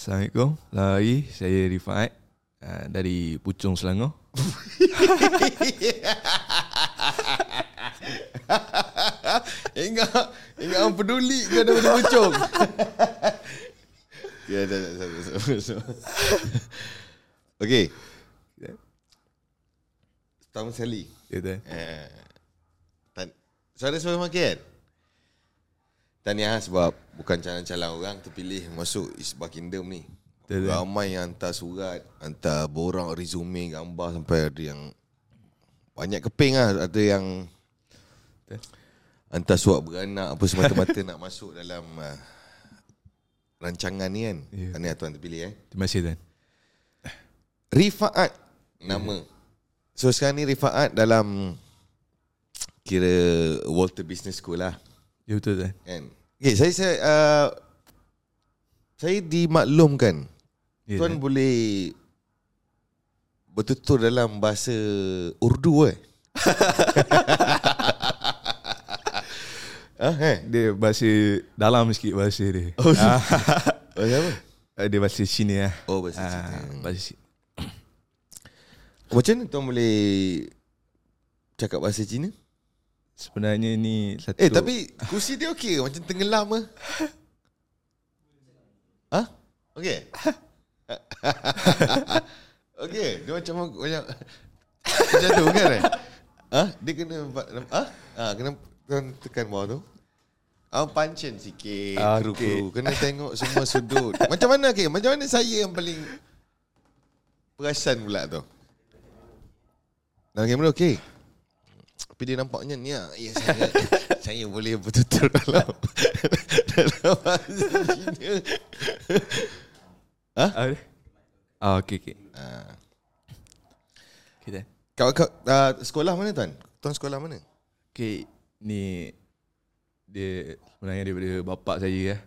Assalamualaikum. Selamat hari. Saya Rifat uh, dari Puchong Selangor. Ingat Ingat orang peduli kau dah pada pucung Ya dah dah dah dah Okay Setahun sekali Ya tu. eh, tan- Suara suara makin Tahniah sebab Bukan calon-calon orang terpilih Masuk Isbah Kingdom ni Betul, betul. Ramai yang hantar surat Hantar borang resume Gambar sampai ada yang Banyak keping lah Ada yang. Hantar surat beranak Apa semata-mata nak masuk dalam uh, Rancangan ni kan Ya. Tahniah tuan terpilih eh Terima kasih Tuan. Rifaat Nama So sekarang ni Rifaat dalam Kira Walter Business School lah Ya betul Tuan. kan Okay saya saya uh, Saya dimaklumkan Ya, Tuan boleh Bertutur dalam bahasa Urdu eh Ah, eh? Dia bahasa dalam sikit bahasa dia. Oh, Ah, Bahasa apa? dia bahasa Cina lah. Oh bahasa Ah, Cina bahasa Cina. Macam mana tuan boleh Cakap bahasa Cina? Sebenarnya ni satu Eh tapi kursi dia okey ke? Macam tenggelam ke? Ha? Okey. okey, dia macam banyak macam tu kan eh? Ha? Dia kena ha? Ha, kena tekan bawah tu. Ah, pancen sikit Ah, kru, okey. kru. Kena tengok semua sudut Macam mana okay? Macam mana saya yang paling Perasan pula tu Dalam kamera okey Tapi dia nampaknya ni ah, Ya saya Saya boleh betul-betul dalam Dalam bahasa Cina Ah, ah okey okey. ah. Okey Tuan. Kau, kau uh, Sekolah mana tuan? Tuan sekolah mana? Okey, ni dia sebenarnya daripada bapak saya lah.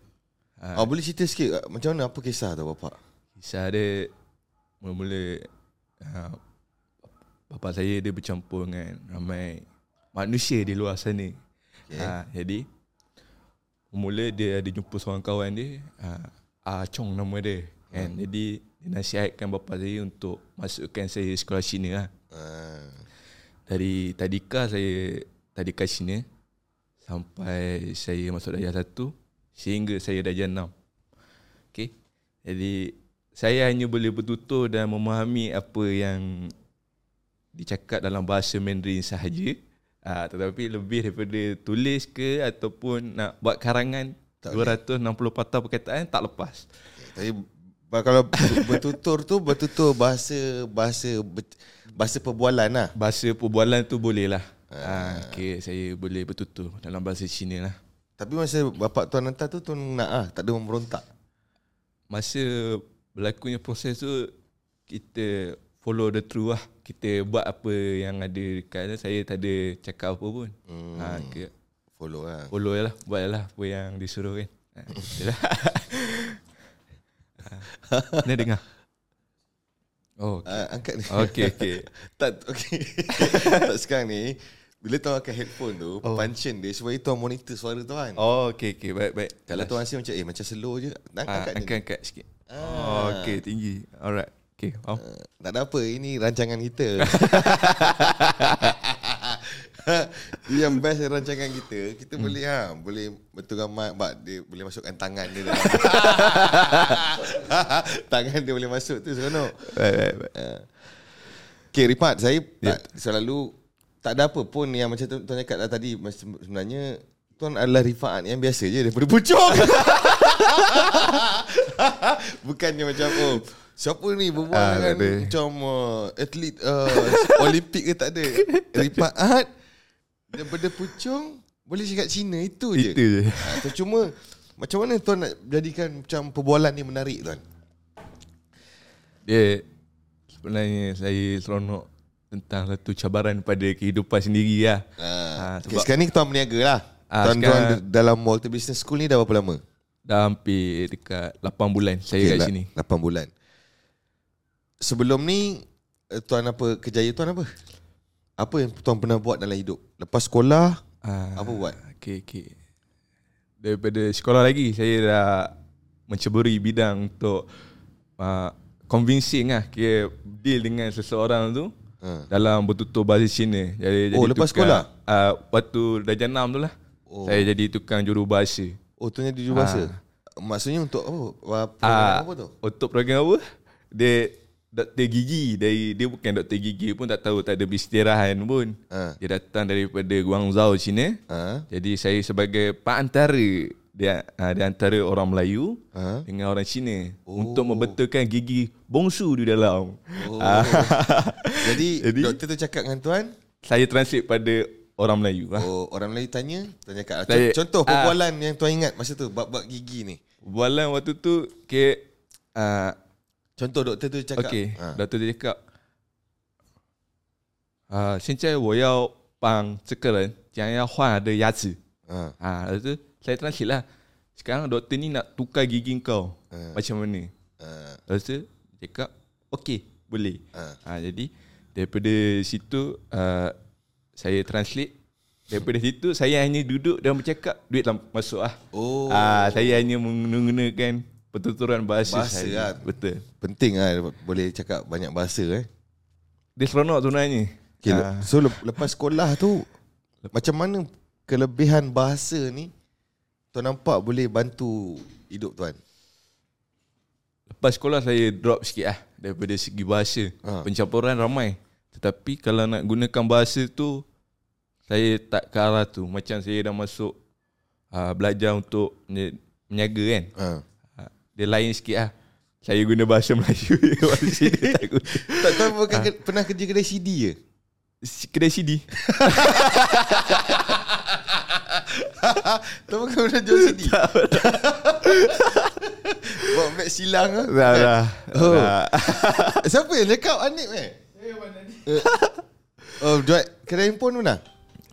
Ah. Oh, boleh cerita sikit ah, Macam mana Apa kisah tu bapak? Kisah dia mula-mula uh, bapa saya dia bercampur dengan ramai manusia di luar sana. Okay. Okay. Uh, jadi mula dia ada jumpa seorang kawan dia, uh, Ah Chong nama dia. Kan? Jadi dia nasihatkan bapa saya untuk masukkan saya sekolah Cina lah. Ah. Dari tadika saya tadika Cina sampai saya masuk darjah satu sehingga saya darjah enam. Okey. Jadi saya hanya boleh bertutur dan memahami apa yang dicakap dalam bahasa Mandarin sahaja. Ah, tetapi lebih daripada tulis ke ataupun nak buat karangan Tak 260 patah perkataan tak lepas. Tapi kalau bertutur tu bertutur bahasa bahasa bahasa perbualan lah. Bahasa perbualan tu boleh lah. Ah, okay, saya boleh bertutur dalam bahasa Cina lah. Tapi masa bapak tuan hantar tu tuan nak ah, tak ada memberontak. Masa berlakunya proses tu kita follow the truth lah. Kita buat apa yang ada dekat saya tak ada cakap apa pun. Hmm. Ha, ke, Follow lah. follow lah, buat lah apa yang disuruh kan. Ha, lah. ha. Ni dengar. Oh, okay. Uh, angkat ni. Okey, okey. tak okey. tak sekarang ni bila tuan angkat headphone tu, oh. function dia sebab itu tuan monitor suara tuan. Oh. Okey, okey. Baik, baik. Kalau tuan rasa macam eh macam slow je, Ah, angkat angkat, je. angkat sikit. Ah. Oh, okey, tinggi. Alright. Okey, faham. Uh, tak ada apa, ini rancangan kita. Yang best rancangan kita Kita hmm. boleh ha Boleh betulkan mic Bak dia boleh masukkan tangan dia dalam Tangan dia boleh masuk tu seronok Baik, baik, baik. uh. Okay Ripat Saya Ya. tak, selalu Tak ada apa pun Yang macam tu, tuan cakap dah tadi Sebenarnya Tuan adalah Rifaat yang biasa je Daripada pucuk Bukannya macam Oh Siapa ni berbual Ah, dengan ada. Macam uh, Atlet uh, Olimpik ke tak ada Rifaat Daripada pucung Boleh cakap Cina Itu je Itu je. ha, tu Cuma Macam mana tuan nak Jadikan macam Perbualan ni menarik tuan Dia sebenarnya saya seronok tentang satu cabaran pada kehidupan sendiri lah. ha, Ha, okay, sebab- Sekarang ni tuan berniaga lah Ah, Tuan-tuan sekarang- dalam Walter Business School ni dah berapa lama? Dah hampir dekat 8 bulan saya Okay, kat sini. 8 bulan Sebelum ni eh, Tuan apa Kejaya tuan apa? Apa yang tuan pernah buat dalam hidup? Lepas sekolah Ah, Apa buat? Okey, okey. Daripada sekolah lagi saya dah menceburi bidang untuk uh, convincing lah kira deal dengan seseorang tu Ha. dalam bertutur bahasa Cina. Jadi, Oh, jadi lepas tukang, sekolah? Uh, waktu darjah 6 tu lah. Oh. Saya jadi tukang juru bahasa. Oh tu jadi juru bahasa. Maksudnya untuk Ah, Program apa tu? Untuk program apa? Dia doktor gigi dari dia bukan doktor gigi pun tak tahu tak ada beristirahat pun. Ha. Dia datang daripada Guangzhou China. Ha? Jadi saya sebagai perantara dia uh, di antara orang Melayu Ha? dengan orang Cina oh. untuk membetulkan gigi bongsu di dalam. Oh. Ah. Jadi, Jadi- doktor tu cakap dengan tuan, saya translate pada orang Melayu lah. oh orang Melayu tanya, tanya kat Saya- contoh perbualan yang tuan ingat masa tu bab-bab gigi ni. Bualan waktu tu ke uh, Contoh doktor tu cakap. OK， Ha. 老豆就讲，啊，现在我要帮这个人将要换他的牙齿 Ha. ah, lepas tu saya translate lah. Sekarang doktor ni nak tukar gigi kau. Ha. Macam mana? Ha. Lepas tu dia cakap, okey, boleh. Ha. Ah, jadi daripada situ uh, saya translate. Daripada situ saya hanya duduk dan bercakap, duit lah masuk ah. Oh. Ah, saya hanya menggunakan pertuturan bahasa, Bahasa saya. lah. Betul. Penting lah boleh cakap banyak bahasa eh. Dia seronok sebenarnya. Okay, Ah. so lep- lepas sekolah tu macam mana kelebihan bahasa ni tuan nampak boleh bantu hidup tuan? Lepas sekolah saya drop sikit lah Daripada segi bahasa Ha. Pencampuran ramai Tetapi kalau nak gunakan bahasa tu Saya tak ke arah tu Macam saya dah masuk uh, Belajar untuk Menyaga kan Ha. Dia lain sikit lah Saya guna bahasa Melayu Bahasa Cina tak guna Tak tuan bukan ke- pernah kerja kedai CD je? Kedai CD bukan pernah jual CD? Bawa beg silang ah. Dah dah Oh. Siapa yang cakap Anip eh? Saya Oh, jual kedai handphone pernah?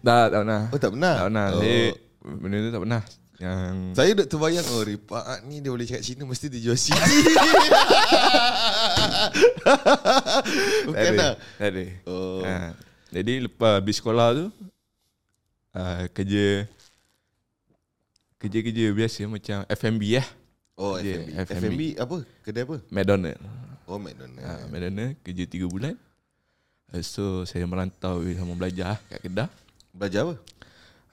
Tak tak pernah Oh, tak pernah? Tak pernah Oh. Saya Benda tu tak pernah Yang Saya duk terbayang Oh Rifaat ni dia boleh cakap Cina Mesti dia jual CD Bukan lah Tak ada. Oh. Ha. Jadi lepas habis sekolah tu uh, kerja kerja-kerja biasa macam F&B lah. Oh F&B F&B. F&B apa? Kedai apa? McDonald. Oh McDonald Ha, McDonald kerja 3 bulan. Tu saya merantau sama belajar kat Kedah. Belajar apa?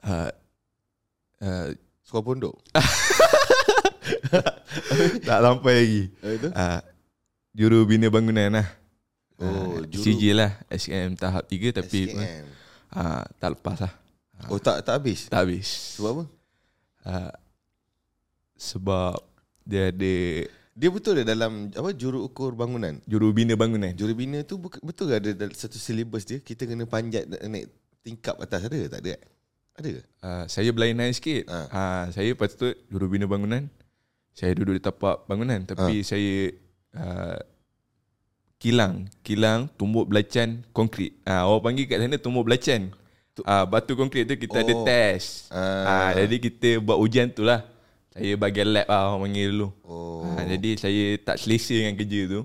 Uh, uh, Sekolah pondok tak sampai lagi. Itu? Uh, juru bina bangunan lah. Oh, Ah, juru- CJ lah SKM tahap 3 tapi SKM. uh, tak lepas lah. Oh tak tak habis Tak habis. Sebab apa? uh, sebab dia ada Dia betul dia dalam apa juru ukur bangunan. juru bina bangunan. Juru bina tu betul ke ada satu silibus dia kita kena panjat na- naik tingkap atas ada tak ada? Ada ke? Uh, saya berlainan sikit. Ha. Uh, saya patut juru bina bangunan. Saya duduk di tapak bangunan tapi saya uh, kilang, kilang tumbuk belacan konkrit. Ah uh, orang panggil kat sana tumbuk belacan. Ah uh, batu konkrit tu kita oh. ada test. Ah. Ah uh, jadi kita buat ujian tu lah. Saya bagian lab lah orang panggil dulu. Oh. Uh, jadi saya tak selesa dengan kerja tu.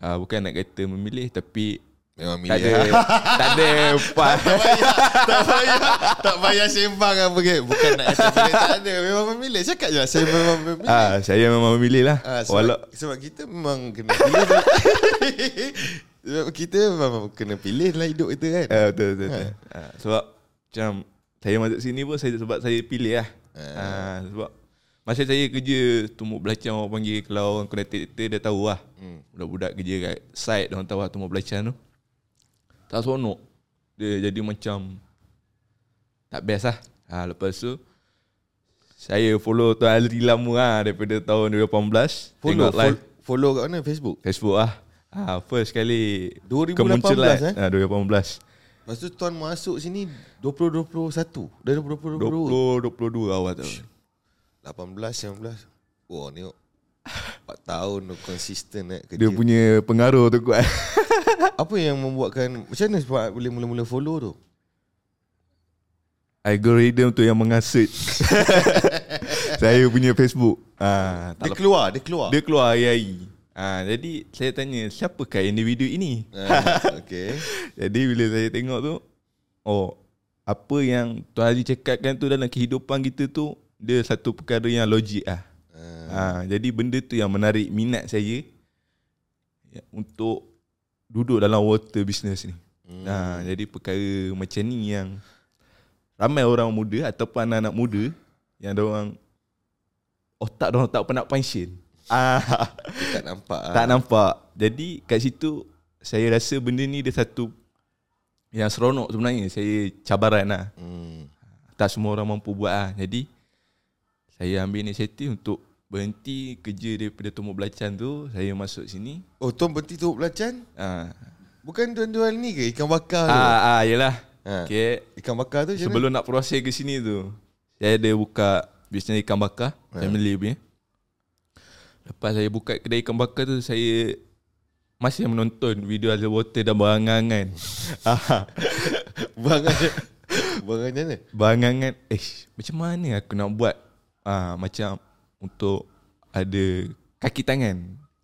Uh, bukan nak kata memilih tapi Memang tak ada tak ada tak payah tak payah sembang apa ke. Bukan nak kata tak ada. Memang memilih. Cakap je lah, saya memang memilih. Ah, saya memang memilih lah. Ah, sebab, Walau sebab kita memang kena pilih. sebab kita memang kena pilih dalam hidup kita kan. Ah, betul betul. betul. Ah, sebab macam saya masuk sini pun saya sebab saya pilih lah. Ah, sebab masa saya kerja tumbuk belacan orang panggil kalau orang connector dia tahu lah. Hmm. Budak-budak kerja kat site orang tahu lah tumbuk belacan tu. Tak seronok. Dia jadi macam tak best lah. Ha, lepas tu saya follow Tuan Azri lama lah daripada tahun 2018. Follow, Tengok live follow, follow kat mana? Facebook? Facebook lah. Ha, first kali 2018 kemunculan. eh? Ha, 2018. Lepas tu tuan masuk sini 2021. Dah 2022. 20 22 awal tahun. 18, 19. Wah ni 4 tahun tu konsisten eh kerja. Dia punya pengaruh tu kuat. Apa yang membuatkan macam mana sebab boleh mula-mula follow tu? Algorithm tu yang mengasut. saya punya Facebook. Ha, Dia tak keluar, dia keluar. dia keluar hari-hari. Ha, jadi saya tanya siapakah individu ini? Ah, okay. Jadi bila saya tengok tu Oh Apa yang Tuan Haji cakapkan tu Dalam kehidupan kita tu Dia satu perkara yang logik lah Ha, jadi benda tu yang menarik minat saya ya, untuk duduk dalam water business ni. Hmm. Ha, jadi perkara macam ni yang ramai orang muda ataupun anak-anak muda yang ada orang otak dia tak pernah function. Ah, Dia tak nampak. tak nampak. Jadi kat situ saya rasa benda ni dia satu yang seronok sebenarnya. Saya cabaran lah. Hmm. Tak semua orang mampu buat lah. Jadi saya ambil inisiatif untuk berhenti kerja daripada tumbuk belacan tu. Saya masuk sini. Oh, tuan berhenti tu belacan? Ah, Bukan tuan jual ni ke ikan bakar tu? ah, ah yelah. Ha. Okay. Ikan bakar tu? Sebelum nak proses ke sini tu, saya ada buka bisnes ikan bakar, family punya. Lepas saya buka kedai ikan bakar tu, saya masih menonton video Azal Water dan barangan Ah, Barangan Barangan macam mana? Barangan Eh macam mana aku nak buat ah Macam Untuk Ada Kaki tangan.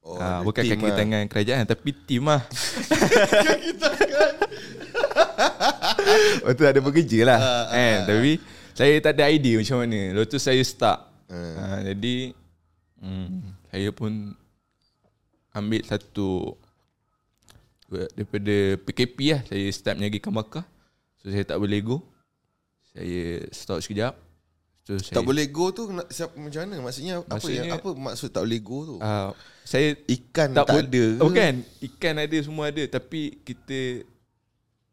Oh, ada Bukan kaki lah. tangan kerajaan Tapi tim lah. Kaki tangan. Lepas tu ada bekerja lah Ah, ah, kan? Tapi Saya tak ada idea macam mana. Lepas tu saya start. Ah. ah, Jadi hmm, Saya pun Ambil satu Daripada PKP lah Saya start menjaga ikan bakar So saya tak boleh go. Saya stop sekejap So, saya, Tak boleh go tu siap, macam mana? Maksudnya, apa Maksudnya- yang apa maksud tak boleh go tu? uh, Saya Ikan tak, bo- ada ke? Oh kan Ikan ada semua ada. Tapi kita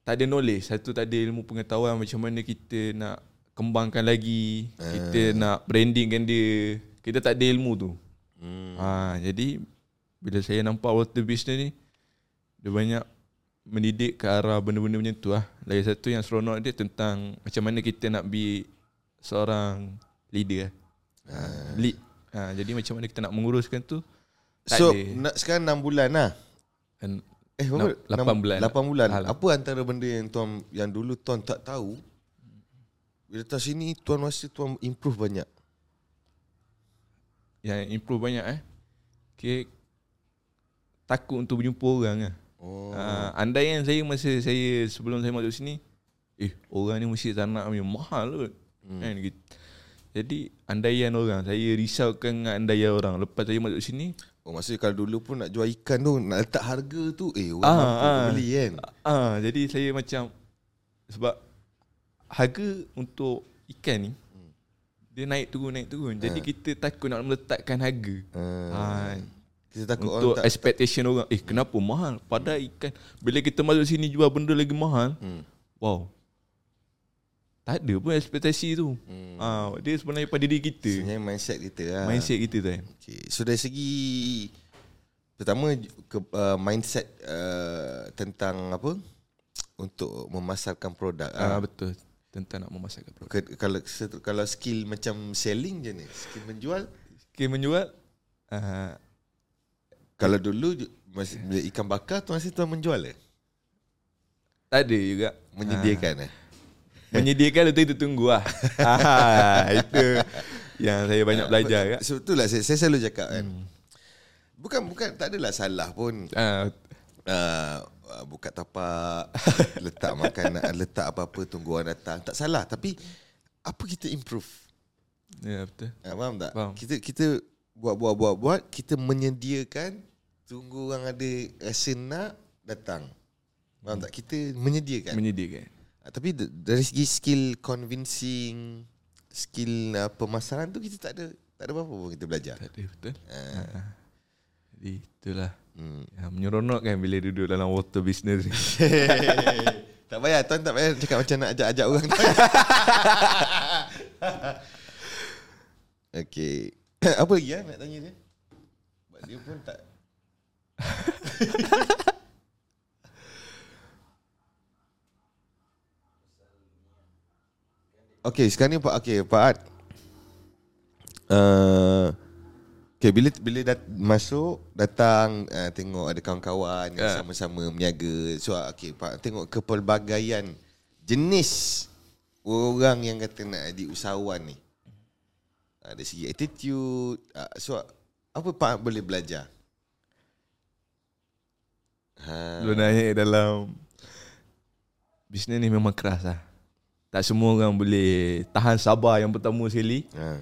Tak ada knowledge. Satu tak ada ilmu pengetahuan Macam mana kita nak Kembangkan lagi. Kita nak brandingkan dia. Kita tak ada ilmu tu. Hmm. ha, Jadi Bila saya nampak water business ni Dia banyak Mendidik ke arah benda-benda macam tu lah Lagi satu yang seronok dia tentang Macam mana kita nak be Seorang Leader lah ha, Lead ha, Jadi macam mana kita nak menguruskan tu tak So, ada. nak, sekarang 6 bulan lah And Eh, berapa? lapan bulan. 8 bulan. Alah. Apa antara benda yang tuan yang dulu tuan tak tahu? Bila datang sini tuan rasa tuan improve banyak. yang improve banyak eh. Okay. Takut untuk berjumpa orang lah. Oh. Uh, andaian saya masa saya sebelum saya masuk sini, eh orang ni mesti tak nak punya mahal kot. Hmm. Kan, gitu. Jadi andaian orang, saya risaukan dengan andaian orang. Lepas saya masuk sini, Oh maksudnya kalau dulu pun nak jual ikan tu nak letak harga tu eh orang Ah, ah. beli kan. ah jadi saya macam sebab harga untuk ikan ni dia naik turun naik turun. Jadi kita takut nak meletakkan harga. Ah. Ah, Kita takut Untuk orang tak expectation orang Eh kenapa mahal Padahal ikan Bila kita masuk sini Jual benda lagi mahal Hmm. Wow Tak ada pun ekspektasi tu Hmm. ah, Dia sebenarnya pada diri kita sebenarnya mindset kita lah. Mindset kita tu kan Okay. So dari segi pertama ke, uh, mindset uh, tentang apa untuk memasarkan produk. ah, Ah. Betul Tentang nak memasakkan produk Ke, kalau kalau skill macam selling je ni, skill menjual. Okay menjual ah, Kalau dulu masih ikan bakar tu masih tuan menjual ke? Tak ada juga Menyediakan eh? Menyediakan lepas itu tunggu lah ah, Itu Yang saya banyak belajar kak So itulah saya, saya selalu cakap kan. Bukan bukan tak adalah salah pun ah, uh, buka tapak, letak makanan, letak apa-apa tunggu orang datang. Tak salah tapi apa kita improve? Ya betul Ha, faham tak? Faham. Kita kita buat buat buat buat kita menyediakan tunggu orang ada rasa nak datang. Faham tak? Kita menyediakan. Menyediakan tapi d- dari segi skill convincing, skill uh, pemasaran tu kita tak ada tak ada apa-apa pun kita belajar. Tak ada betul Ha. Ah. Jadi itulah Hmm. yang menyeronokkan bila duduk dalam water business ni. tak payah tuan tak payah cakap macam nak ajak-ajak orang. Okey. apa lagi ah nak tanya dia? Sebab dia pun tak Okey, sekarang ni Pak okey, Pak Ad. Uh, okay, bila bila dat, masuk datang uh, tengok ada kawan-kawan yang Ya. sama-sama berniaga. So okey, Pak tengok kepelbagaian jenis orang yang kata nak jadi usahawan ni. Uh, dari segi attitude, uh, so apa Pak boleh belajar? Ha, Sebenarnya dalam bisnes ni memang keras lah. Tak semua orang boleh tahan sabar yang pertama sekali. ha.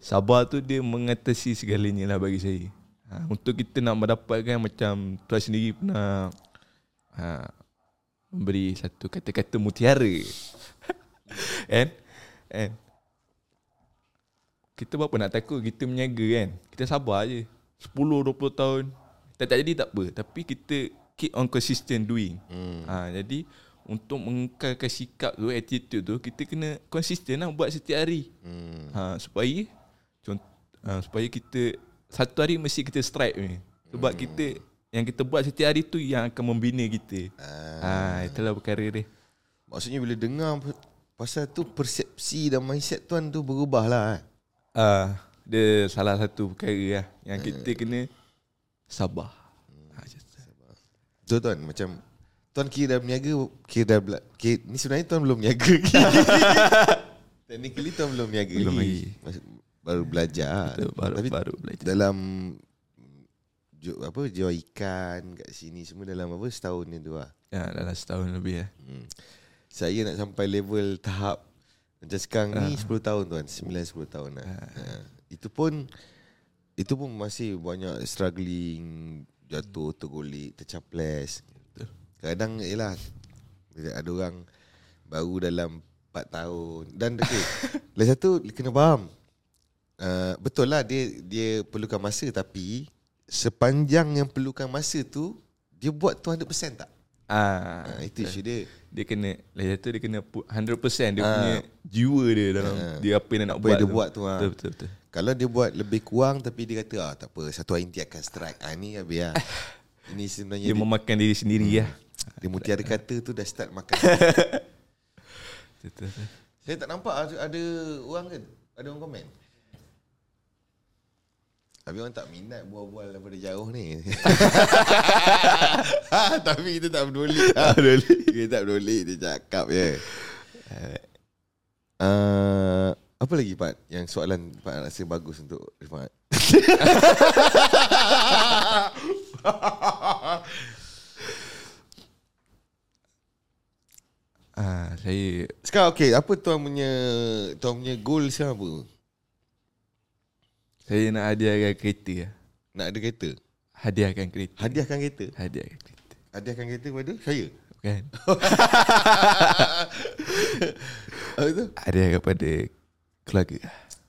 sabar tu dia mengatasi segalanya lah bagi saya. Ha, untuk kita nak mendapatkan macam tuan sendiri pernah ha, memberi satu kata-kata mutiara. kan? Kan? Kita berapa nak takut kita menyaga kan? Kita sabar je. 10 20 tahun tak tak jadi tak apa, tapi kita keep on consistent doing. Hmm. Ha, jadi untuk mengekalkan sikap tu, attitude tu, kita kena konsisten lah buat setiap hari. Hmm. Ha, supaya contoh, ha, supaya kita satu hari mesti kita strike ni. Sebab hmm. kita yang kita buat setiap hari tu yang akan membina kita. Ah. Ha, itulah perkara dia. Maksudnya bila dengar pasal tu persepsi dan mindset tuan tu berubah lah. Eh? Ah, dia salah satu perkara lah yang kita kena sabar. Ha, Betul tuan macam tuan kira dah berniaga kira dah bela- kira, ni sebenarnya tuan belum berniaga. Technically tuan belum berniaga Belum lagi. Mas- Baru belajar. Betul, baru, Tapi baru belajar. dalam apa jual ikan kat sini semua dalam apa setahun ni tu lah. Ya, dalam setahun lebih lah. Hmm. Saya nak sampai level tahap macam sekarang ni 10 tahun tuan, 9 10 tahun lah. Ha. Itu pun itu pun masih banyak struggling, jatuh, tergolek, tercaples. Kadang ialah ada orang baru dalam 4 tahun dan okay, lagi satu kena faham. Uh, betul lah dia dia perlukan masa tapi sepanjang yang perlukan masa tu dia buat tu 100% tak? Ah, Ha, itu isu dia. dia kena lagi satu dia kena put 100% dia Ah. punya jiwa dia dalam Ah. dia apa yang nak Apa buat. dia buat tu, ah. Betul betul betul. Kalau dia buat lebih kurang tapi dia kata ah tak apa satu hari nanti akan strike. Ah ni habis lah. Ini sebenarnya Dia dia, memakan diri sendiri Hmm. lah. Dia mutiara kata tu dah start makan. Saya tak nampak ada, ada orang ke? Ada orang komen? Habis orang tak minat bual-bual daripada jauh ni. Tapi kita tak peduli. Tak peduli. kita tak peduli. Dia cakap je. Uh, apa lagi Pat? Yang soalan Pat rasa bagus untuk Rifat. Ah, saya Sekarang okay, apa tuan punya tuan punya goal sekarang apa? saya nak hadiahkan kereta lah. Nak ada kereta? Hadiahkan kereta. Hadiahkan kereta? Hadiahkan kereta. Hadiahkan kereta kepada saya? Kan? Apa tu? Hadiah kepada keluarga.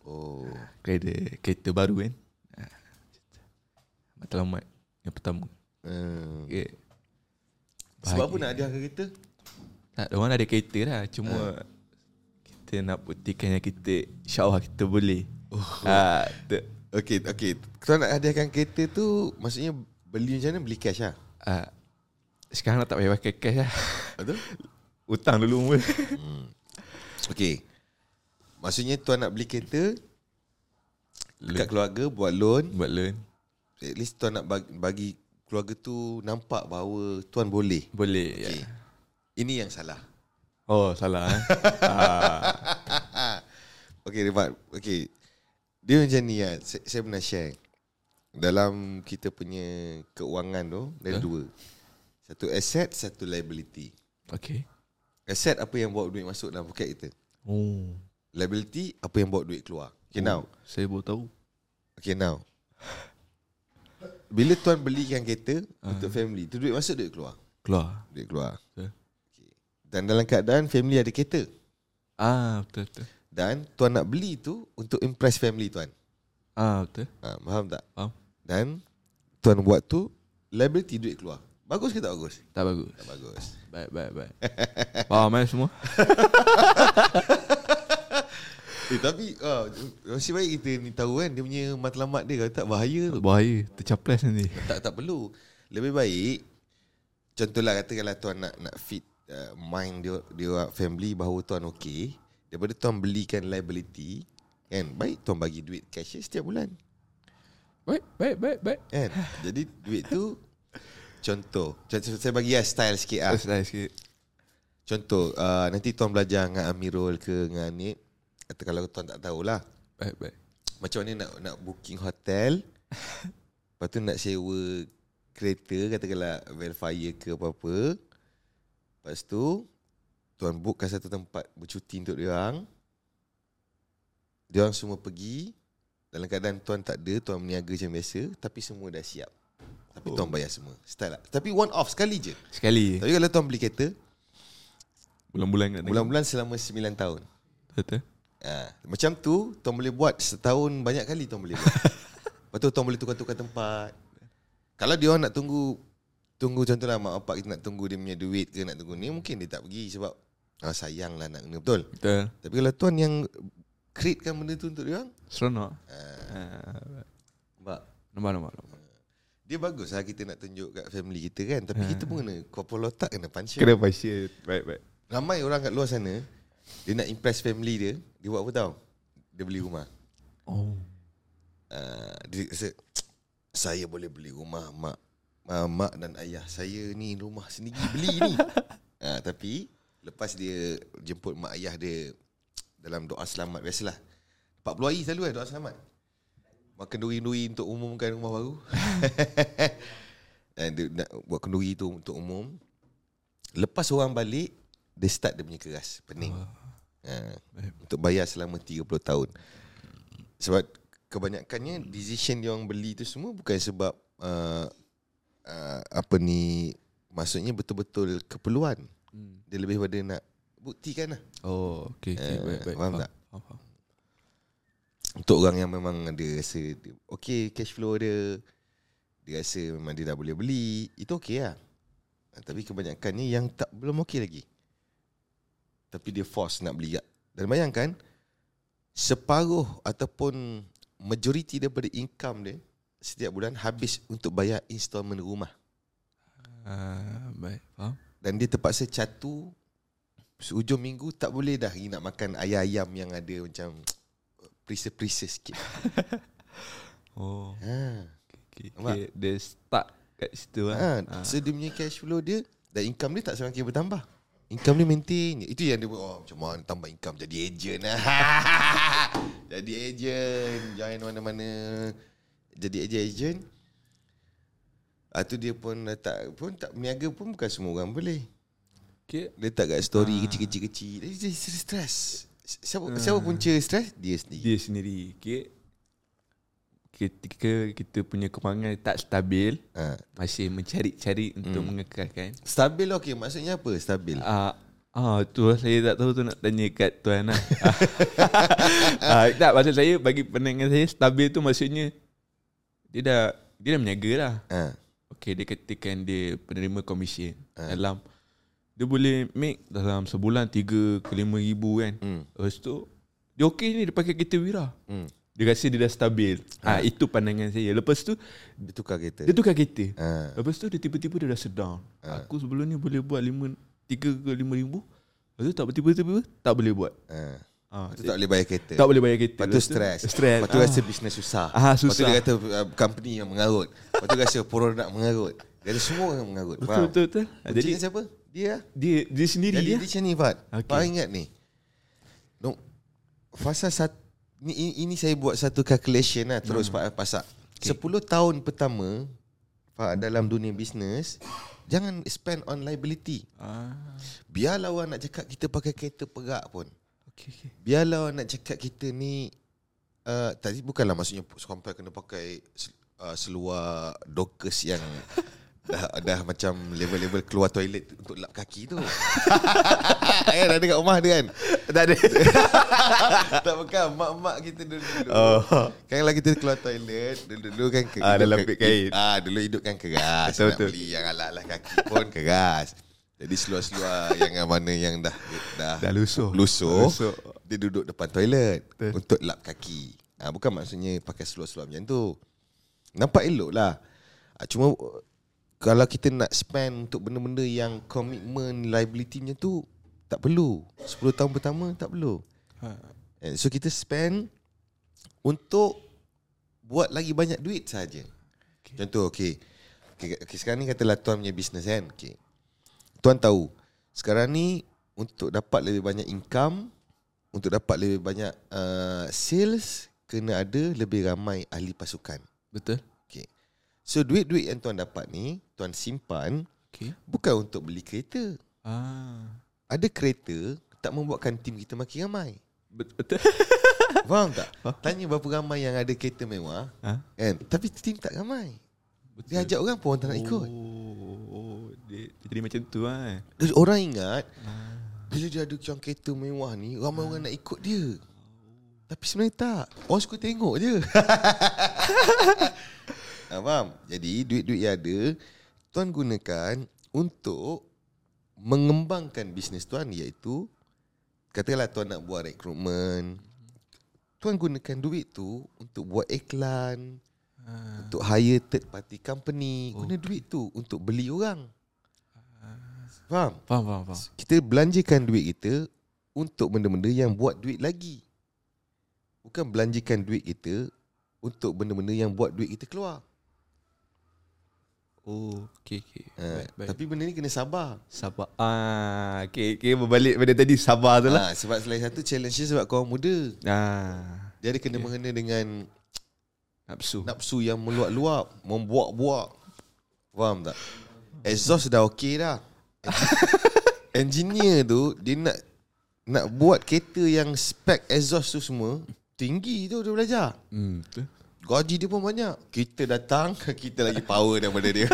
Oh. Kereta, kereta baru kan. Ah, Matlamat yang pertama. Hmm. Okay. Sebab apa nak hadiahkan kereta? Tak, orang ada kereta lah. Cuma kita nak buktikan yang kita insyaAllah kita boleh. Oh. Ah, tu. Okay, okay. Tuan nak hadiahkan kereta tu maksudnya beli macam mana? Beli cash lah? Ah, sekarang nak tak payah pakai cash lah. Betul? Hutang dulu pun. Okay. Maksudnya tuan nak beli kereta dekat keluarga buat loan. Buat loan. At least tuan nak bagi, bagi keluarga tu nampak bahawa tuan boleh. Boleh. Okay. Ya. Ini yang salah. Oh, salah eh. ah, Okay, Rifat. Okay. Dia macam ni lah. Saya, saya pernah share. Dalam kita punya keuangan tu, ada Huh? dua. Satu asset, satu liability. okay. Asset apa yang bawa duit masuk dalam poket kita. Oh. Liability apa yang bawa duit keluar. Okay, now. Saya baru tahu. Okay, now. Bila tuan belikan kereta untuk family, tu duit masuk, duit keluar. Keluar. Duit keluar. Okay. Dan dalam keadaan family ada kereta. Ah, betul betul. Dan tuan nak beli tu untuk impress family tuan. Ah, betul. Ha, faham tak? Faham. Dan tuan buat tu liability duit keluar. Bagus ke tak bagus? Tak bagus. Tak bagus. Baik, baik, baik. Faham eh semua? Eh tapi uh, Masih baik kita ni tahu kan Dia punya matlamat dia Kalau tak bahaya tu Bahaya. Tercaples nanti. Tak tak perlu Lebih baik Contohlah katakanlah tuan nak nak fit uh, Mind dia, dia family Bahawa tuan okey Daripada tuan belikan liability Kan Baik tuan bagi duit cash setiap bulan Baik, baik, baik, baik. Kan Jadi duit tu Contoh Contoh saya bagi ya style sikit ah. Selesai sikit. Contoh uh, Nanti tuan belajar dengan Amirul ke Dengan Anik Atau kalau tuan tak tahulah Baik, baik. Macam mana nak nak booking hotel Lepas tu nak sewa kereta Katakanlah Velfire ke apa-apa Lepas tu Tuan bookkan satu tempat bercuti untuk dia orang Dia orang semua pergi dalam keadaan tuan tak ada, tuan meniaga macam biasa, tapi semua dah siap. Tapi oh. tuan bayar semua. Style lah. Tapi one off sekali je. Sekali. Tapi kalau tuan beli kereta, Bulan-bulan bulan-bulan selama 9 tahun. Betul. Ha, macam tu tuan boleh buat setahun banyak kali tuan boleh buat. Lepas tu tuan boleh tukar-tukar tempat. Kalau dia orang nak tunggu tunggu contohlah mak bapak kita nak tunggu dia punya duit ke nak tunggu ni mungkin dia tak pergi sebab ah, sayang lah nak kena betul. Betul. Tapi kalau tuan yang createkan benda tu untuk dia orang, Seronok. ah, Uh, nampak? nampak, nampak, nampak. Dia bagus lah kita nak tunjuk kat family kita kan. Tapi kita pun kena kepala otak kena punch. Kena passion. Baik, baik. Ramai orang kat luar sana dia nak impress family dia, dia buat apa tau? Dia beli rumah. Oh. Uh, dia rasa saya boleh beli rumah mak uh, mak dan ayah saya ni rumah sendiri beli ni. uh, tapi lepas dia jemput mak ayah dia dalam doa selamat biasalah. 40 hari selalu kan doa selamat. Makan duri-duri untuk umumkan rumah baru. Dan dia nak buat kenduri tu untuk umum. Lepas orang balik, dia start dia punya keras, pening. Uh, untuk bayar selama 30 tahun. Sebab kebanyakannya decision dia orang beli tu semua bukan sebab uh, uh, apa ni maksudnya betul-betul keperluan. Hmm. Dia lebih pada nak buktikan lah. Oh, okay, okay. Eh, baik, baik. faham tak? Faham, faham. Untuk orang yang memang ada rasa okay cash flow dia dia rasa memang dia dah boleh beli, itu okay lah. Uh, Tapi kebanyakannya yang tak belum okay lagi. Tapi dia force nak beli. Dan bayangkan separuh ataupun majoriti daripada income dia setiap bulan habis untuk bayar installment rumah. Ah, baik. Faham? Dan dia terpaksa catu Ujung minggu tak boleh dah nak makan ayam-ayam yang ada macam Perisa-perisa sikit Oh. ha. Okay, okay. Dia start kat situ ha. lah. So dia punya cash flow dia Dan income dia tak semakin bertambah Income dia maintain. Itu yang dia buat oh, Macam mana tambah income Jadi agent lah Jadi agent Join mana-mana Jadi agent-agent Ah tu dia pun tak pun tak berniaga pun bukan semua orang boleh. Okay. Letak kat story Ah. kecil-kecil kecil. Dia stres. Siapa siapa punca stres? Dia sendiri. Dia sendiri. Okay. Ketika kita punya kewangan tak stabil, Ha. masih mencari-cari untuk mengekalkan. Stabil okey maksudnya apa? Stabil. Ah, ah tu lah saya tak tahu tu nak tanya kat tuan lah. ah, tak maksud saya bagi pandangan saya stabil tu maksudnya dia dah dia dah meniaga lah. Ha. Okay dia katakan dia penerima komisen dalam dia boleh make dalam sebulan 3 ke 5 ribu kan. Hmm. Lepas tu dia okey ni dia pakai kereta wira. Hmm. Dia rasa dia dah stabil. Ah itu pandangan saya. Lepas tu Dia tukar kereta. dia tukar kereta. Ha. Lepas tu dia tiba-tiba dia dah sedang. Aku sebelum ni boleh buat 5 3 ke 5 ribu. Lepas tu tak tiba-tiba tak boleh buat. Ha. Ah, tu tak boleh bayar kereta. tak boleh bayar kereta. Lepas tu stres. Stres. Lepas tu Ah. rasa bisnes susah. Ah, Lepas tu susah. dia kata uh, company yang mengarut. Lepas tu rasa produk mengarut. Dia kata semua orang mengarut. Betul Faham? betul betul. Ah, Jadi siapa? Dia lah. dia dia sendiri Jadi ya. dia macam ni Fat Okey. okay. Fat ingat ni no, Fasa sat, ni, ini, ini saya buat satu calculation lah Terus hmm. pasak okay. 10 tahun pertama Fat dalam dunia bisnes Jangan spend on liability Ah. Biarlah orang nak cakap kita pakai kereta perak pun Okey okey. Biarlah nak cakap kita ni uh, Tadi bukanlah maksudnya Sampai kena pakai uh, Seluar Dockers yang dah, dah macam level-level keluar toilet Untuk lap kaki tu Kan ada kat rumah dia kan Tak ada. Tak bukan Mak-mak kita dulu-dulu Oh. Kan kalau kita keluar toilet Dulu-dulu kan ke, Ah, dalam kain. Ah, Dulu hidup kan keras Betul, Nak betul. beli yang alat-alat kaki pun keras Jadi seluar-seluar yang mana yang dah Dah, Dah lusuh. lusuh, Lusuh. Dia duduk depan toilet Betul. Untuk lap kaki ha, Bukan maksudnya pakai seluar-seluar macam tu Nampak elok lah ha, Cuma Kalau kita nak spend Untuk benda-benda yang Komitmen Liability macam tu Tak perlu 10 tahun pertama Tak perlu Ha. And So kita spend Untuk Buat lagi banyak duit saja. Okay. Contoh okay. okay Okay sekarang ni katalah tuan punya business kan okay. Tuan tahu Sekarang ni Untuk dapat lebih banyak income Untuk dapat lebih banyak uh, Sales Kena ada lebih ramai ahli pasukan Betul. okay. So duit-duit yang tuan dapat ni Tuan simpan Okey. Bukan untuk beli kereta Ah. Ada kereta Tak membuatkan tim kita makin ramai Bet- Betul. Faham tak? Tanya berapa ramai yang ada kereta mewah Ha? kan? Tapi tim tak ramai Dia ajak orang pun orang tak nak ikut Oh, jadi macam tu ah. Jadi orang ingat Bila dia ada yang kereta mewah ni Ramai orang nak ikut dia. Tapi sebenarnya tak. Orang suka tengok je. Ha, Faham? Jadi duit-duit yang ada Tuan gunakan Untuk Mengembangkan bisnes tuan Iaitu Katakanlah tuan nak buat rekrutmen Tuan gunakan duit tu Untuk buat iklan Untuk hire third party company. Guna duit tu Untuk beli orang Faham? Faham, faham, faham. kita belanjakan duit kita untuk benda-benda yang buat duit lagi. Bukan belanjakan duit kita untuk benda-benda yang buat duit kita keluar. Oh, okay, okay. Ha, baik, baik. tapi benda ni kena sabar. Sabar. Ah, okay, okay, berbalik pada tadi sabar tu lah. Ha, sebab selain satu challenge dia sebab kau orang muda. Ah, Dia ada kena mengena dengan nafsu. nafsu yang meluap-luap, membuak-buak. Faham tak? Exhaust dah okey dah. Engineer tu dia nak nak buat kereta yang spek exhaust tu semua tinggi tu dia belajar. Hmm. Gaji dia pun banyak. Kita datang, kita lagi power daripada dia.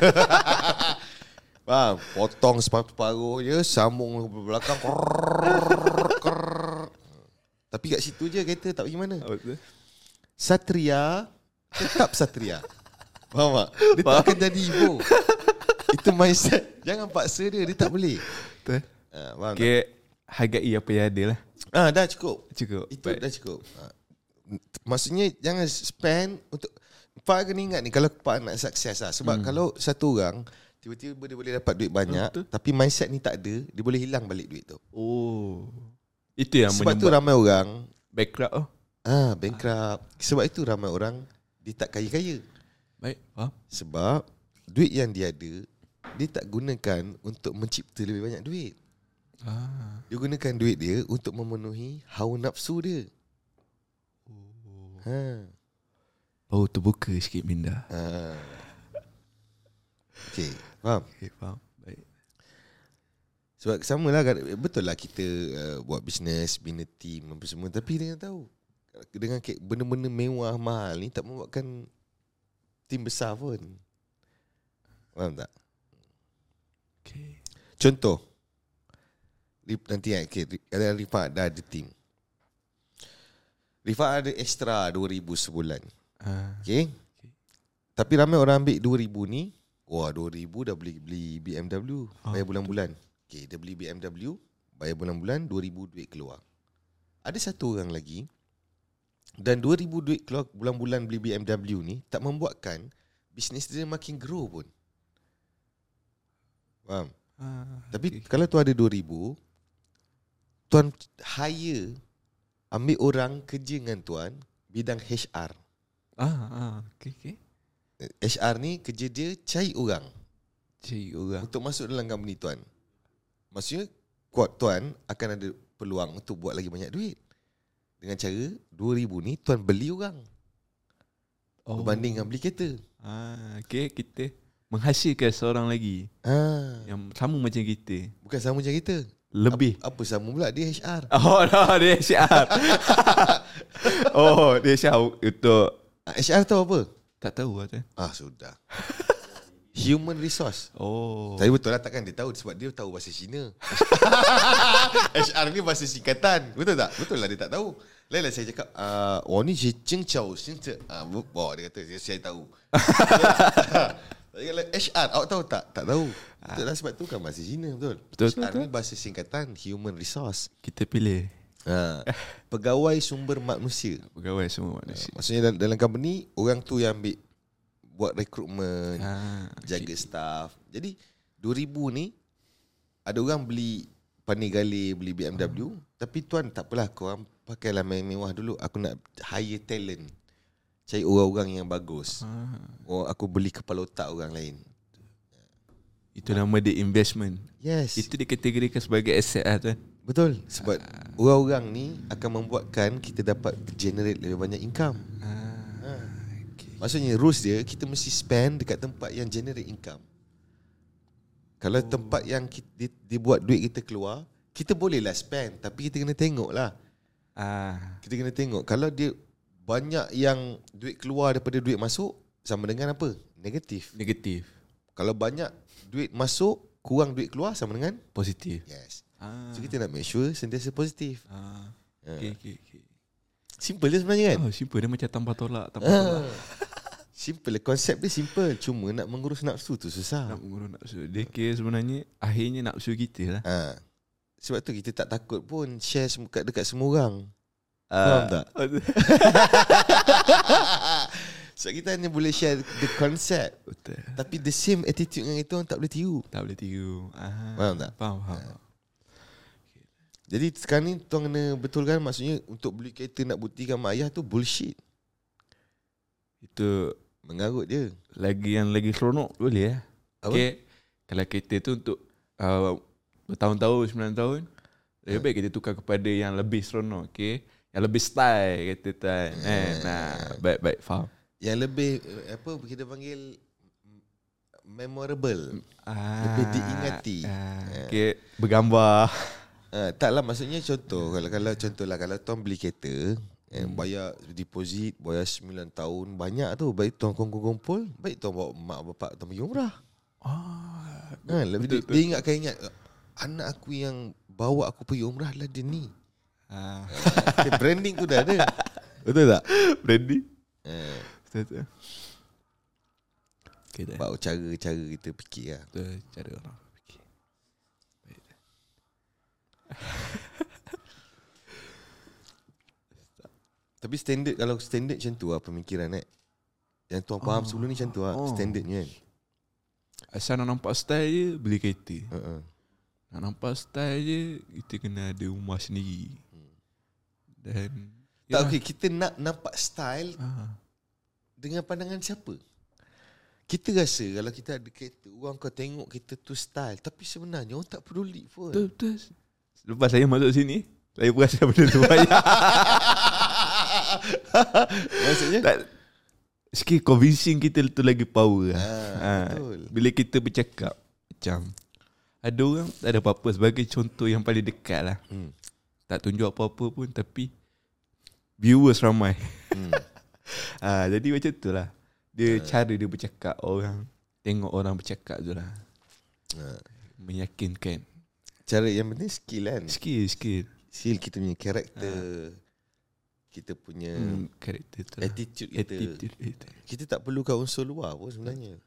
Faham? Potong separuh-paruh je, sambung ke belakang. Krrrr, krrrr. Tapi kat situ je kereta tak pergi mana. Satria tetap Satria. Faham tak? Dia tak Faham. akan jadi Evo. Itu mindset. Jangan paksa dia, dia tak boleh. Betul. Ha, faham tak? Okay, hargai apa yang ada lah. Ah, dah cukup. Cukup. Itu Baik. dah cukup. Ha. Maksudnya jangan spend untuk Pak kena ingat ni kalau Pak nak sukses lah. Sebab hmm. kalau satu orang tiba-tiba dia boleh dapat duit banyak Betul. tapi mindset ni tak ada, dia boleh hilang balik duit tu. Oh. Itu yang Sebab tu ramai orang background oh. ah bankrupt. Sebab itu ramai orang dia tak kaya-kaya. Baik, faham. Sebab duit yang dia ada dia tak gunakan untuk mencipta lebih banyak duit. Ah. Dia gunakan duit dia untuk memenuhi hawa nafsu dia. Ha. Baru terbuka sikit minda. Ha. Okay, faham? Okay, faham. Baik. Sebab sama lah kan, Betul lah kita uh, Buat bisnes Bina team Apa semua Tapi dia tahu Dengan benda-benda mewah Mahal ni Tak membuatkan Team besar pun Faham tak? Okay. Contoh. Nanti kan okay, Rifat dah ada team. Rifat ada extra 2,000 sebulan. Ah. Okay, Okay. Tapi ramai orang ambil 2,000 ni Wah 2,000 dah beli beli BMW Ah, Bayar bulan-bulan. Okay dia beli BMW Bayar bulan-bulan 2,000 duit keluar. Ada satu orang lagi Dan 2,000 duit keluar bulan-bulan beli BMW ni Tak membuatkan Bisnes dia makin grow pun Faham? Ah, Tapi okay. kalau tuan ada 2,000 Tuan hire Ambil orang kerja dengan tuan Bidang HR Ah, ah, okay, okay. HR ni kerja dia cari orang Cari orang. Untuk masuk dalam company tuan Maksudnya Kuat tuan akan ada peluang Untuk buat lagi banyak duit Dengan cara 2,000 ni tuan beli orang oh. Berbanding dengan beli kereta Ah, okay, kita menghasilkan seorang lagi ah, yang sama macam kita. Bukan sama macam kita Lebih. Apa, apa sama pula dia HR Oh, no, dia HR. oh, dia HR untuk ah, HR tahu apa? tak tahu lah tu. Ah sudah Human resource Oh. Tapi betul lah takkan dia tahu Sebab dia tahu bahasa Cina HR ni bahasa singkatan Betul tak? Betul lah dia tak tahu Lain lah saya cakap uh, Oh ni je Cheng Chow Oh dia kata Saya, saya tahu HR Awak tahu tak? Tak tahu Betul lah sebab tu kan bahasa Cina Betul Betul, HR betul. ni bahasa singkatan Human resource Kita pilih ha. Pegawai sumber manusia pegawai semua manusia. Maksudnya dalam, dalam company Orang tu yang ambil Buat rekrutmen Ah, jaga staff. Jadi 2000 ni ada orang beli pandai gali beli BMW tapi tuan tak apalah kau orang pakailah main mewah dulu aku nak hire talent. Cari orang-orang yang bagus. ah. Oh aku beli kepala otak orang lain. Itu nama dia investment. Yes. Itu dikategorikan sebagai aset lah tuan. betul sebab orang-orang ni akan membuatkan kita dapat generate lebih banyak income. Ah, Maksudnya rules dia kita mesti spend dekat tempat yang generate income. Kalau oh. tempat yang kita, dia, dia buat duit kita keluar, kita bolehlah spend tapi kita kena tengok lah. Ah, Kita kena tengok Kalau dia Banyak yang Duit keluar daripada duit masuk Sama dengan apa? Negatif negatif, Kalau banyak Duit masuk Kurang duit keluar Sama dengan positif. Yes Ah. So kita nak make sure Sentiasa positif Ah. Okay, okay, okay. Simple je sebenarnya kan Oh, simple dia macam tambah tolak, tambah tolak. ah. Simple Konsep dia simple Cuma nak mengurus nafsu tu susah Nak mengurus nafsu. Dia kira sebenarnya akhirnya nafsu kita lah. ha. Sebab tu kita tak takut pun Share sem- kat dekat semua orang. Faham tak? Sebab kita hanya boleh share The concept Betul. Tapi the same attitude dengan itu tak boleh tiru Tak boleh tiru. Ah. Faham tak? Faham, faham. Jadi sekarang ni Tuan kena betulkan Maksudnya Untuk beli kereta Nak buktikan mak ayah tu Bullshit Itu Mengarut dia lagi yang lagi seronok boleh eh. Apa? Okay. Kalau kereta tu untuk uh, bertahun-tahun, sembilan tahun, lebih Ya. baik kita tukar kepada yang lebih seronok, okay? Yang lebih style kata tu kan. Eh, nah, baik-baik faham. Yang lebih Apa kita panggil Memorable. Ah, Lebih diingati. Ah, okay, bergambar. uh, Taklah maksudnya contoh Kalau kalau contoh lah Kalau tuan beli kereta eh, Bayar deposit Bayar 9 tahun Banyak tu. Baik tuan kumpul-kumpul Baik tuan bawa mak bapak Tuan pergi umrah. Ah, ha, lebih betul, dia, dia ingatkan ingat Anak aku yang Bawa aku pergi umrah Adalah dia ni ah. okay, Branding tu dah ada Betul tak? Brandy. Eh, Betul betul. Okay, dah. Bawa cara-cara kita fikir lah Betul cara orang fikir. Baik. Tapi standard Kalau standard macam tu lah Pemikiran eh Yang tuan faham Oh. sebelum ni macam tu lah Oh. Standardnya kan Asal nak nampak style je beli kereta. uh-uh. Nak nampak style je Kita kena ada rumah sendiri Dan Tak okay Kita nak nampak style ah, Dengan pandangan siapa? Kita rasa Kalau kita ada kereta Orang kau tengok kita tu style Tapi sebenarnya Orang tak peduli pun Betul betul Lepas saya masuk sini Saya perasan benda tu banyak Maksudnya tak, Sikit convincing kita tu lagi power lah. Ah, betul. Bila kita bercakap Macam Ada orang tak ada apa-apa Sebagai contoh yang paling dekat lah hmm. Tak tunjuk apa-apa pun Tapi Viewers ramai. Hmm. ah, Jadi macam tu lah. Dia cara dia bercakap Orang Tengok orang bercakap tu lah. Ah. Meyakinkan. Cara yang penting skill kan? Skill skill. Skill kita punya karakter Kita punya hmm, Karakter tu lah. Attitude kita. Attitude kita. Kita tak perlukan unsur luar pun sebenarnya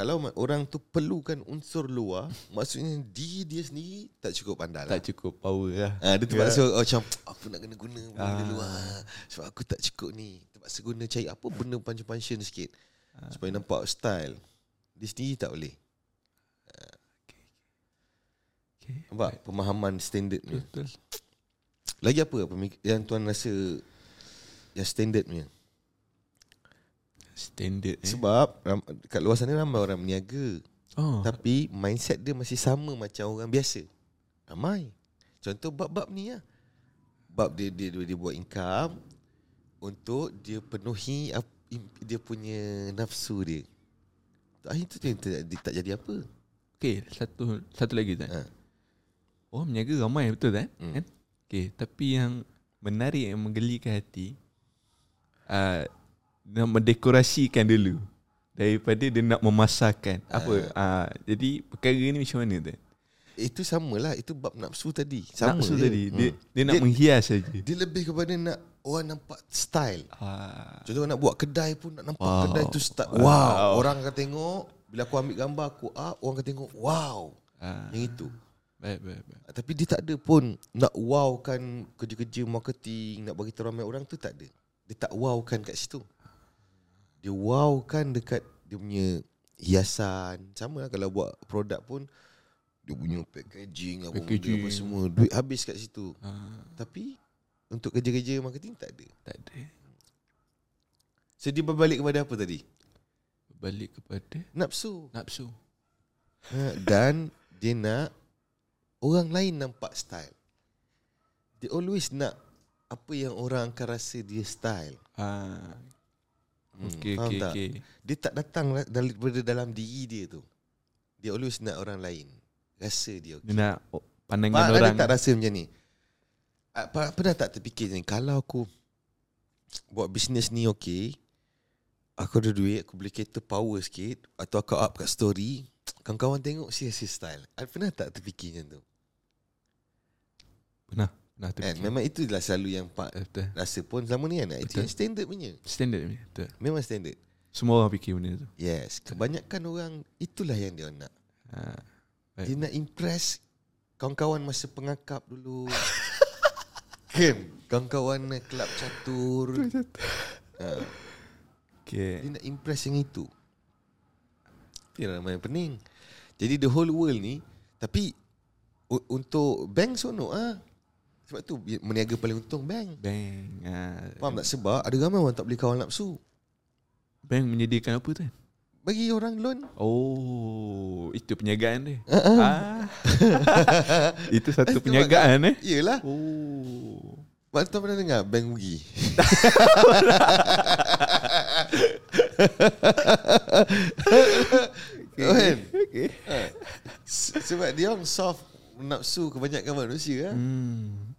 Kalau orang tu perlukan unsur luar Maksudnya diri dia sendiri Tak cukup pandai lah Tak cukup power lah Ah, dia terpaksa oh, macam apa nak kena guna benda Ah. luar sebab aku tak cukup ni. Terpaksa guna cari apa benda punch-punction sikit Ah. supaya nampak style. Dia sendiri tak boleh. okay. Nampak pemahaman standard ni. Betul Lagi apa yang tuan rasa yang standard punya? Standard eh. Sebab ram, kat luar sana ramai orang berniaga. Oh Tapi mindset dia masih sama macam orang biasa. Ramai. Contoh bab-bab ni lah. Bab dia dia, dia, dia buat income untuk dia penuhi dia punya nafsu dia. Akhirnya tu dia, tak- dia tak jadi apa. Okay Satu Satu lagi tak Ha. Orang berniaga ramai betul tak Hmm. kan? Okay Tapi yang Menarik yang menggelikan hati uh, Nak mendekorasikan dulu Daripada dia nak memasarkan Apa uh, Jadi perkara ni macam mana tu Itu samalah. Itu bab nafsu tadi. Sama Nafsu je. tadi dia, Hmm. dia nak Dia- menghias saja. Dia lebih kepada nak orang nampak style. Ah, Contoh nak buat kedai pun nak nampak Wow. kedai tu style. Wow. Wow. Orang akan tengok. Bila aku ambil gambar aku up, orang akan tengok. Wow. ah, Yang itu. baik, baik, baik. Tapi dia tak ada pun nak wowkan kerja-kerja marketing, nak bagi ramai orang tu tak ada. Dia tak wowkan kat situ. Dia wowkan dekat dia punya hiasan. Sama lah kalau buat produk pun dia punya packaging apa, Packaging. apa semua. Duit habis kat situ. Ah, Tapi untuk kerja-kerja marketing tak ada. tak ada. So dia berbalik kepada apa tadi? Balik kepada Nafsu. nafsu. Ha, dan dia nak orang lain nampak style. Dia always nak apa yang orang akan rasa dia style. Ah, Hmm, okay, faham okay, tak? okay. Dia tak datang la- daripada dalam diri dia tu. Dia always nak orang lain rasa dia. Dia nak pandangan Pak, orang. ada tak rasa macam ni? Ah, pa- Pernah tak terfikir ni Kalau aku Buat bisnes ni okay Aku ada duit Aku boleh cater power sikit Atau aku up kat story Kawan-kawan tengok sia-sia style Ah, Pernah tak terfikir macam tu Pernah. Tu. kan? Memang itulah selalu yang Pak Eh, Betul. rasa pun selama ni kan Betul. standard punya Standard ni. Betul. Memang standard Semua orang fikir benda tu. Yes Kebanyakan orang Itulah yang dia nak Ha. Baik. Dia nak impress Kawan-kawan masa pengakap dulu Kan Kawan-kawan kelab catur ha, Okay. Dia nak impress yang itu Dia ramai yang pening Jadi the whole world ni Tapi Untuk bank sonok ah. Sebab tu Meniaga paling untung bank Bank. Ha. Faham tak? Sebab ada ramai orang tak boleh kawan nafsu Bank menyediakan apa tu kan? Bagi orang loan Oh, itu penjagaan dia. ah. itu satu penjagaan eh. Yelah Oh. Mak tu pernah dengar bank rugi Kan? Okay. Se- Sebab dia orang soft nafsu kebanyakan manusia. Hmm.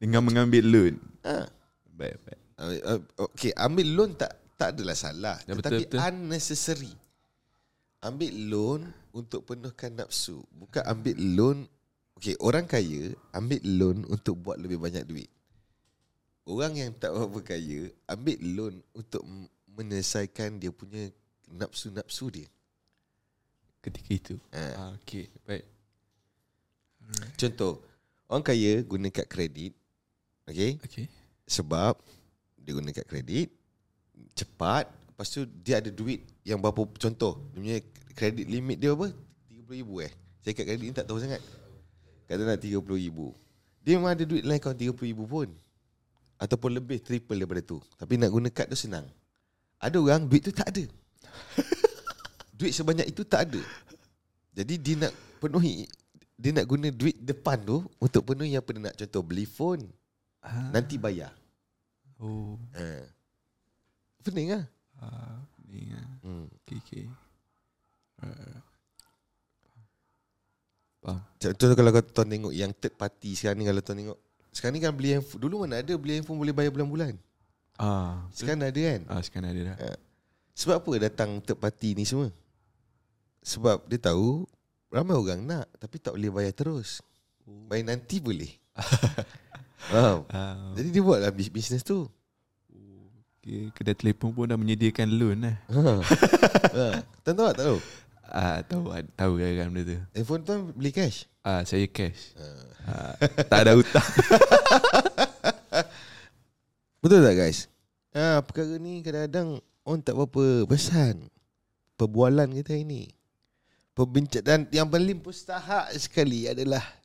Dengan mengambil loan. Ha. Baik, baik. Uh, Okay, ambil loan tak tak adalah salah. Ya, Tetapi betul, betul. unnecessary. Ambil loan untuk penuhkan nafsu. Bukan ambil loan. Okay, orang kaya ambil loan untuk buat lebih banyak duit. Orang yang tak berapa kaya ambil loan untuk menyelesaikan dia punya nafsu-nafsu dia. Ketika itu. Ha. Ah, okay, baik. Contoh, orang kaya guna kad kredit. Okay? Okay. Sebab dia guna kad kredit cepat. Lepas tu dia ada duit yang berapa contoh dia punya kredit limit dia apa? 30,000 eh. Saya kad kredit ni tak tahu sangat. Katalah 30,000 dia memang ada duit lain kawan 30,000 pun. Ataupun lebih triple daripada tu. Tapi nak guna kad tu senang. Ada orang duit tu tak ada. Duit sebanyak itu tak ada. Jadi dia nak penuhi dia nak guna duit depan tu untuk penuhi apa dia nak contoh beli phone Ah. nanti bayar Oh. Ha. Pening. Ah, ni ah. Hmm. Okay, okay. Faham. Contoh kalau kau tuan tengok yang third party sekarang ni kalau tuan tengok. Sekarang ni kan beli handphone. Dulu mana ada beli handphone boleh bayar bulan-bulan. Ah, Sekarang ada kan. ah sekarang ada dah. Ha. Sebab apa datang third party ni semua? Sebab dia tahu ramai orang nak tapi tak boleh bayar terus. Bayar nanti boleh. Faham? Ah, Jadi dia buatlah bis- bisnes tu. okay. Kedai telefon pun dah menyediakan loan lah. Ha. ha. Tuan tahu tak? Tahu? Ah, tahu tahu kan benda tu. Handphone tuan beli cash? Ah, saya cash. Ah, tak ada hutang. Betul tak guys? Ha, perkara ni kadang-kadang orang tak berapa pesan. Perbualan kita ini. Perbincangan yang paling pustahak sekali adalah